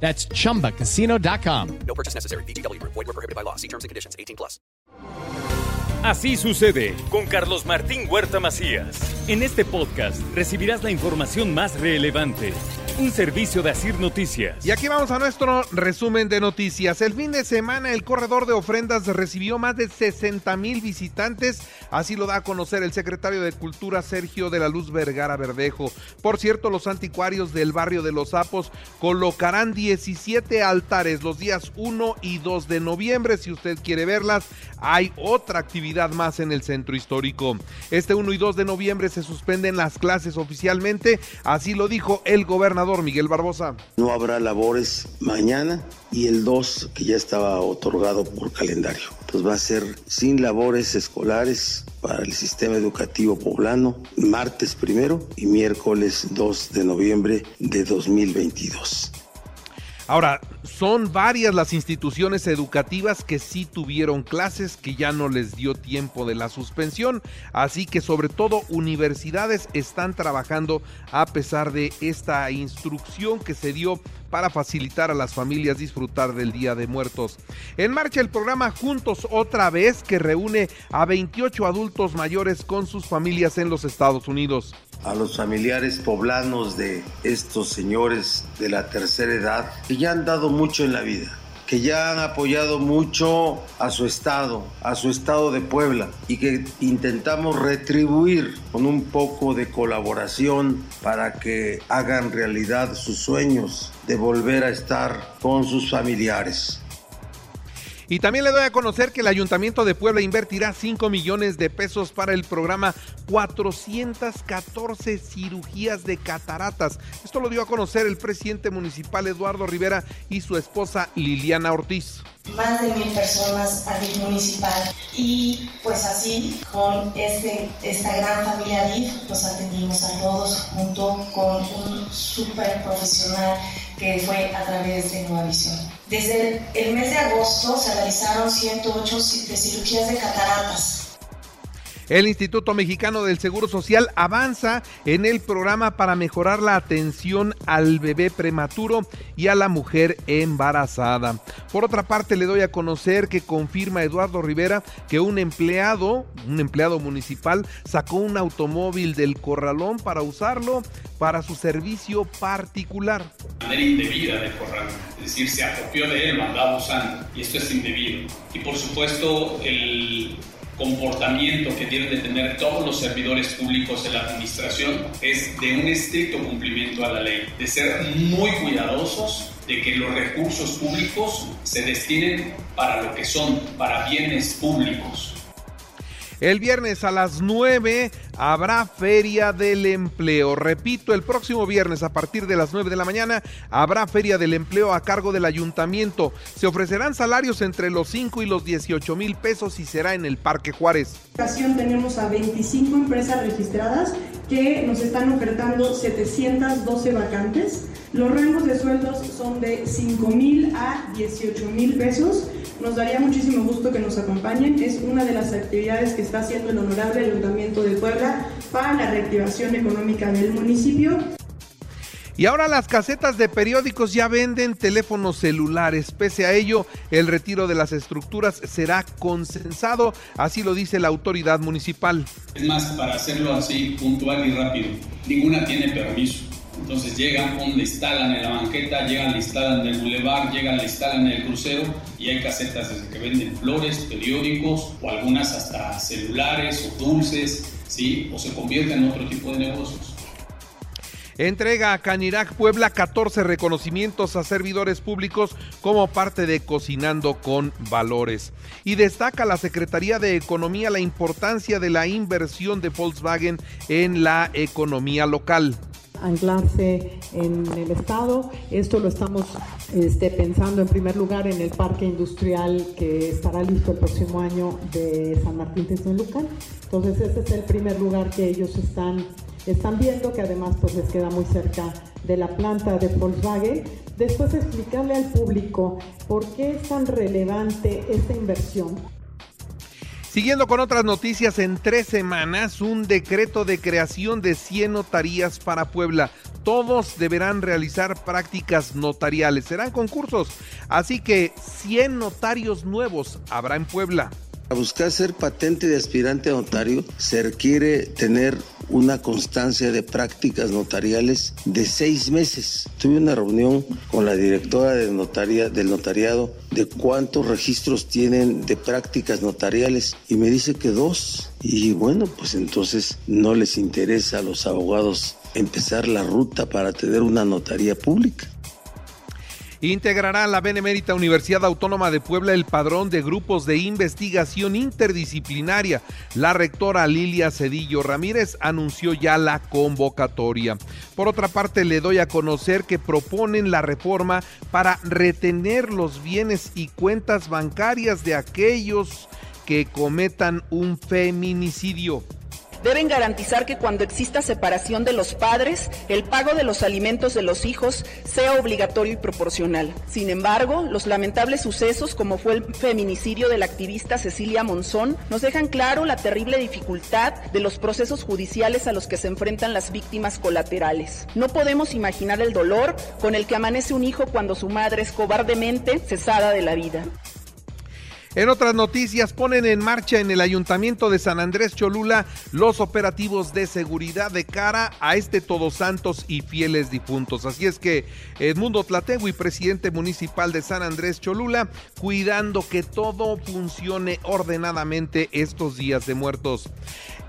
That's chumbacasino.com. No purchase necessary. BGW. Void were prohibited by law. See terms and conditions. 18 plus. Así sucede con Carlos Martín Huerta Macías. En este podcast recibirás la información más relevante. Un servicio de Asir Noticias. Y aquí vamos a nuestro resumen de noticias. El fin de semana el corredor de ofrendas recibió más de 60 mil visitantes. Así lo da a conocer el secretario de Cultura Sergio de la Luz Vergara Verdejo. Por cierto, los anticuarios del barrio de Los Sapos colocarán 17 altares los días 1 y 2 de noviembre. Si usted quiere verlas, hay otra actividad más en el centro histórico. Este 1 y 2 de noviembre se suspenden las clases oficialmente. Así lo dijo el gobernador Miguel Barbosa. No habrá labores mañana y el 2 que ya estaba otorgado por calendario. Entonces va a ser sin labores escolares para el sistema educativo poblano, martes primero y miércoles 2 de noviembre de 2022. Ahora, son varias las instituciones educativas que sí tuvieron clases, que ya no les dio tiempo de la suspensión, así que sobre todo universidades están trabajando a pesar de esta instrucción que se dio para facilitar a las familias disfrutar del Día de Muertos. En marcha el programa Juntos otra vez que reúne a 28 adultos mayores con sus familias en los Estados Unidos a los familiares poblanos de estos señores de la tercera edad que ya han dado mucho en la vida que ya han apoyado mucho a su estado, a su estado de Puebla y que intentamos retribuir con un poco de colaboración para que hagan realidad sus sueños de volver a estar con sus familiares. Y también le doy a conocer que el Ayuntamiento de Puebla invertirá 5 millones de pesos para el programa 414 cirugías de cataratas. Esto lo dio a conocer el presidente municipal Eduardo Rivera y su esposa Liliana Ortiz más de mil personas a nivel municipal y pues así con este, esta gran familia DIF los atendimos a todos junto con un súper profesional que fue a través de Nueva Visión. Desde el mes de agosto se realizaron 108 de cirugías de cataratas el Instituto Mexicano del Seguro Social avanza en el programa para mejorar la atención al bebé prematuro y a la mujer embarazada. Por otra parte, le doy a conocer que confirma Eduardo Rivera que un empleado, un empleado municipal, sacó un automóvil del corralón para usarlo para su servicio particular. Manera indebida del corralón, es decir, se apropió de él, lo andaba usando, y esto es indebido. Y por supuesto, el comportamiento que deben de tener todos los servidores públicos de la administración es de un estricto cumplimiento a la ley, de ser muy cuidadosos de que los recursos públicos se destinen para lo que son, para bienes públicos. El viernes a las 9 habrá Feria del Empleo. Repito, el próximo viernes a partir de las 9 de la mañana habrá Feria del Empleo a cargo del ayuntamiento. Se ofrecerán salarios entre los 5 y los 18 mil pesos y será en el Parque Juárez. En ocasión tenemos a 25 empresas registradas que nos están ofertando 712 vacantes. Los rangos de sueldos son de 5 mil a 18 mil pesos. Nos daría muchísimo gusto que nos acompañen. Es una de las actividades que está haciendo el Honorable Ayuntamiento de Puebla para la reactivación económica del municipio. Y ahora las casetas de periódicos ya venden teléfonos celulares. Pese a ello, el retiro de las estructuras será consensado, así lo dice la autoridad municipal. Es más, para hacerlo así puntual y rápido, ninguna tiene permiso. Entonces llegan, le instalan en la banqueta, llegan, le instalan en el bulevar, llegan, le instalan en el crucero y hay casetas desde que venden flores, periódicos o algunas hasta celulares o dulces, ¿sí? O se convierten en otro tipo de negocios. Entrega a Canirac Puebla 14 reconocimientos a servidores públicos como parte de Cocinando con Valores. Y destaca la Secretaría de Economía la importancia de la inversión de Volkswagen en la economía local. Anclarse en el Estado. Esto lo estamos este, pensando en primer lugar en el parque industrial que estará listo el próximo año de San Martín Texmelucan. Entonces este es el primer lugar que ellos están, están viendo, que además pues les queda muy cerca de la planta de Volkswagen. Después explicarle al público por qué es tan relevante esta inversión. Siguiendo con otras noticias, en tres semanas un decreto de creación de 100 notarías para Puebla. Todos deberán realizar prácticas notariales, serán concursos, así que 100 notarios nuevos habrá en Puebla. Para buscar ser patente de aspirante a notario se requiere tener una constancia de prácticas notariales de seis meses. Tuve una reunión con la directora de notaria, del notariado de cuántos registros tienen de prácticas notariales y me dice que dos. Y bueno, pues entonces no les interesa a los abogados empezar la ruta para tener una notaría pública. Integrará la Benemérita Universidad Autónoma de Puebla el padrón de grupos de investigación interdisciplinaria. La rectora Lilia Cedillo Ramírez anunció ya la convocatoria. Por otra parte, le doy a conocer que proponen la reforma para retener los bienes y cuentas bancarias de aquellos que cometan un feminicidio. Deben garantizar que cuando exista separación de los padres, el pago de los alimentos de los hijos sea obligatorio y proporcional. Sin embargo, los lamentables sucesos, como fue el feminicidio de la activista Cecilia Monzón, nos dejan claro la terrible dificultad de los procesos judiciales a los que se enfrentan las víctimas colaterales. No podemos imaginar el dolor con el que amanece un hijo cuando su madre es cobardemente cesada de la vida. En otras noticias, ponen en marcha en el Ayuntamiento de San Andrés Cholula los operativos de seguridad de cara a este Todos Santos y fieles difuntos. Así es que Edmundo Tlategui, presidente municipal de San Andrés Cholula, cuidando que todo funcione ordenadamente estos días de muertos.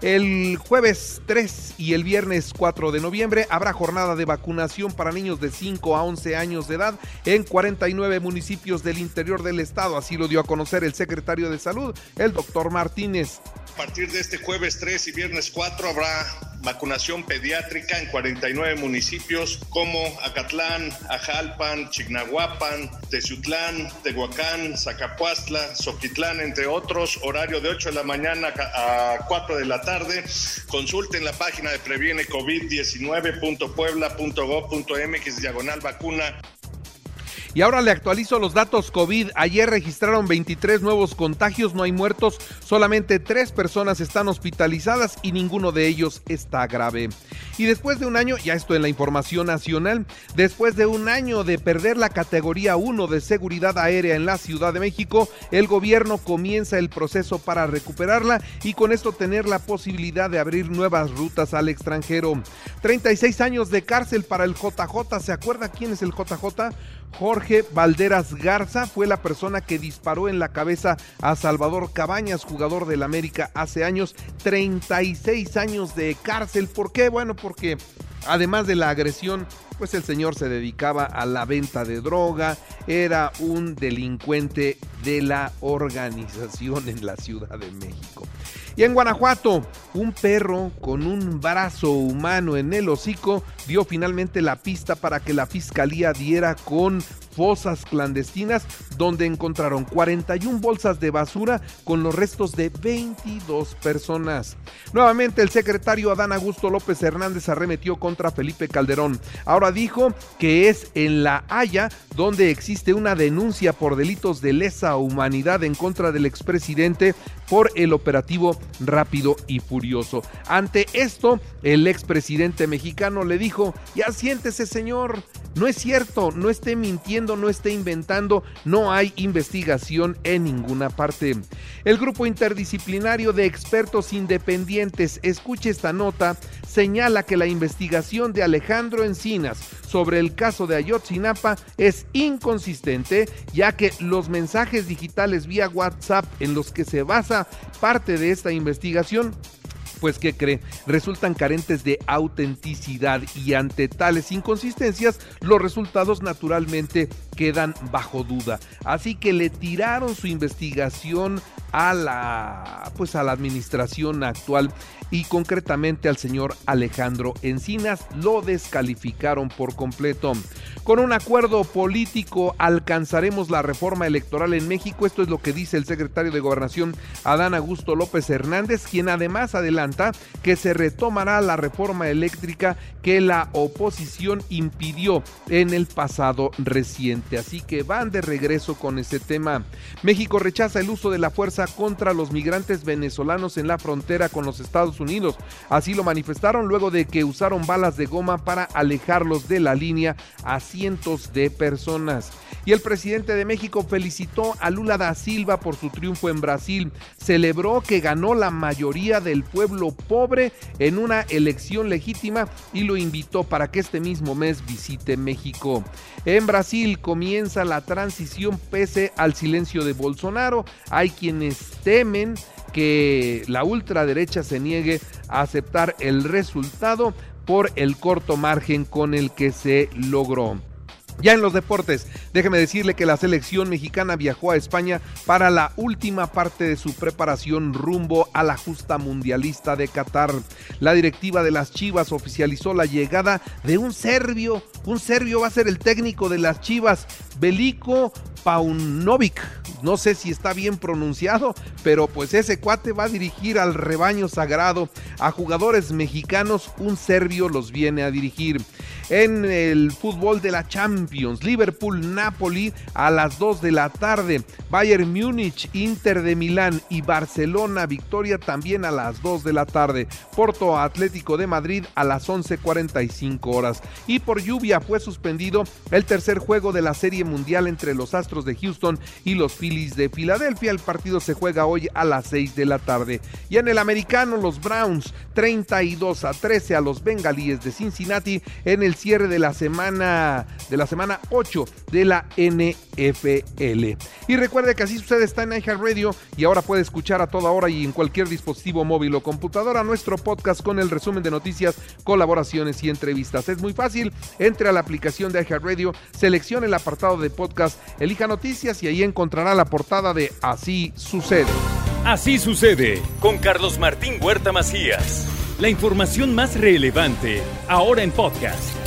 El jueves 3 y el viernes 4 de noviembre habrá jornada de vacunación para niños de 5 a 11 años de edad en 49 municipios del interior del estado. Así lo dio a conocer el secretario de Salud, el doctor Martínez. A partir de este jueves 3 y viernes 4 habrá vacunación pediátrica en 49 municipios como Acatlán, Ajalpan, Chignahuapan, Teciutlán, Tehuacán, Zacapuastla, Soquitlán, entre otros. Horario de 8 de la mañana a 4 de la tarde. Consulten la página de previene covid19.puebla.gov.mx diagonal vacuna. Y ahora le actualizo los datos COVID. Ayer registraron 23 nuevos contagios, no hay muertos, solamente tres personas están hospitalizadas y ninguno de ellos está grave. Y después de un año, ya esto en la información nacional, después de un año de perder la categoría 1 de seguridad aérea en la Ciudad de México, el gobierno comienza el proceso para recuperarla y con esto tener la posibilidad de abrir nuevas rutas al extranjero. 36 años de cárcel para el JJ. ¿Se acuerda quién es el JJ? Jorge Valderas Garza fue la persona que disparó en la cabeza a Salvador Cabañas, jugador del América hace años, 36 años de cárcel. ¿Por qué? Bueno, porque además de la agresión, pues el señor se dedicaba a la venta de droga, era un delincuente de la organización en la Ciudad de México. Y en Guanajuato, un perro con un brazo humano en el hocico dio finalmente la pista para que la fiscalía diera con fosas clandestinas donde encontraron 41 bolsas de basura con los restos de 22 personas. Nuevamente el secretario Adán Augusto López Hernández arremetió contra Felipe Calderón. Ahora dijo que es en La Haya donde existe una denuncia por delitos de lesa humanidad en contra del expresidente por el operativo rápido y furioso. Ante esto, el expresidente mexicano le dijo, ya siéntese señor, no es cierto, no esté mintiendo, no esté inventando, no hay investigación en ninguna parte. El grupo interdisciplinario de expertos independientes, escuche esta nota, señala que la investigación de Alejandro Encinas sobre el caso de Ayotzinapa es inconsistente, ya que los mensajes digitales vía WhatsApp en los que se basa parte de esta investigación pues ¿qué cree? Resultan carentes de autenticidad y ante tales inconsistencias los resultados naturalmente quedan bajo duda. Así que le tiraron su investigación a la pues a la administración actual y concretamente al señor Alejandro Encinas lo descalificaron por completo. Con un acuerdo político alcanzaremos la reforma electoral en México, esto es lo que dice el secretario de Gobernación Adán Augusto López Hernández, quien además adelanta que se retomará la reforma eléctrica que la oposición impidió en el pasado reciente. Así que van de regreso con ese tema. México rechaza el uso de la fuerza contra los migrantes venezolanos en la frontera con los Estados Unidos. Así lo manifestaron luego de que usaron balas de goma para alejarlos de la línea a cientos de personas. Y el presidente de México felicitó a Lula da Silva por su triunfo en Brasil. Celebró que ganó la mayoría del pueblo pobre en una elección legítima y lo invitó para que este mismo mes visite México. En Brasil comienza la transición pese al silencio de Bolsonaro. Hay temen que la ultraderecha se niegue a aceptar el resultado por el corto margen con el que se logró. Ya en los deportes, déjeme decirle que la selección mexicana viajó a España para la última parte de su preparación rumbo a la justa mundialista de Qatar. La directiva de las Chivas oficializó la llegada de un serbio. Un serbio va a ser el técnico de las Chivas, Belico Paunovic. No sé si está bien pronunciado, pero pues ese cuate va a dirigir al rebaño sagrado. A jugadores mexicanos, un serbio los viene a dirigir. En el fútbol de la Champions, Liverpool-Napoli a las 2 de la tarde. Bayern Múnich, Inter de Milán y Barcelona, victoria también a las 2 de la tarde. Porto Atlético de Madrid a las 11.45 horas. Y por lluvia fue suspendido el tercer juego de la Serie Mundial entre los Astros de Houston y los Phillies de Filadelfia. El partido se juega hoy a las 6 de la tarde. Y en el americano, los Browns 32 a 13 a los Bengalíes de Cincinnati en el cierre de la semana de la semana 8 de la NFL. Y recuerde que así sucede está en iHeartRadio y ahora puede escuchar a toda hora y en cualquier dispositivo móvil o computadora nuestro podcast con el resumen de noticias, colaboraciones y entrevistas. Es muy fácil, entre a la aplicación de iHeartRadio, seleccione el apartado de podcast, elija noticias y ahí encontrará la portada de Así sucede. Así sucede con Carlos Martín Huerta Macías. La información más relevante ahora en podcast.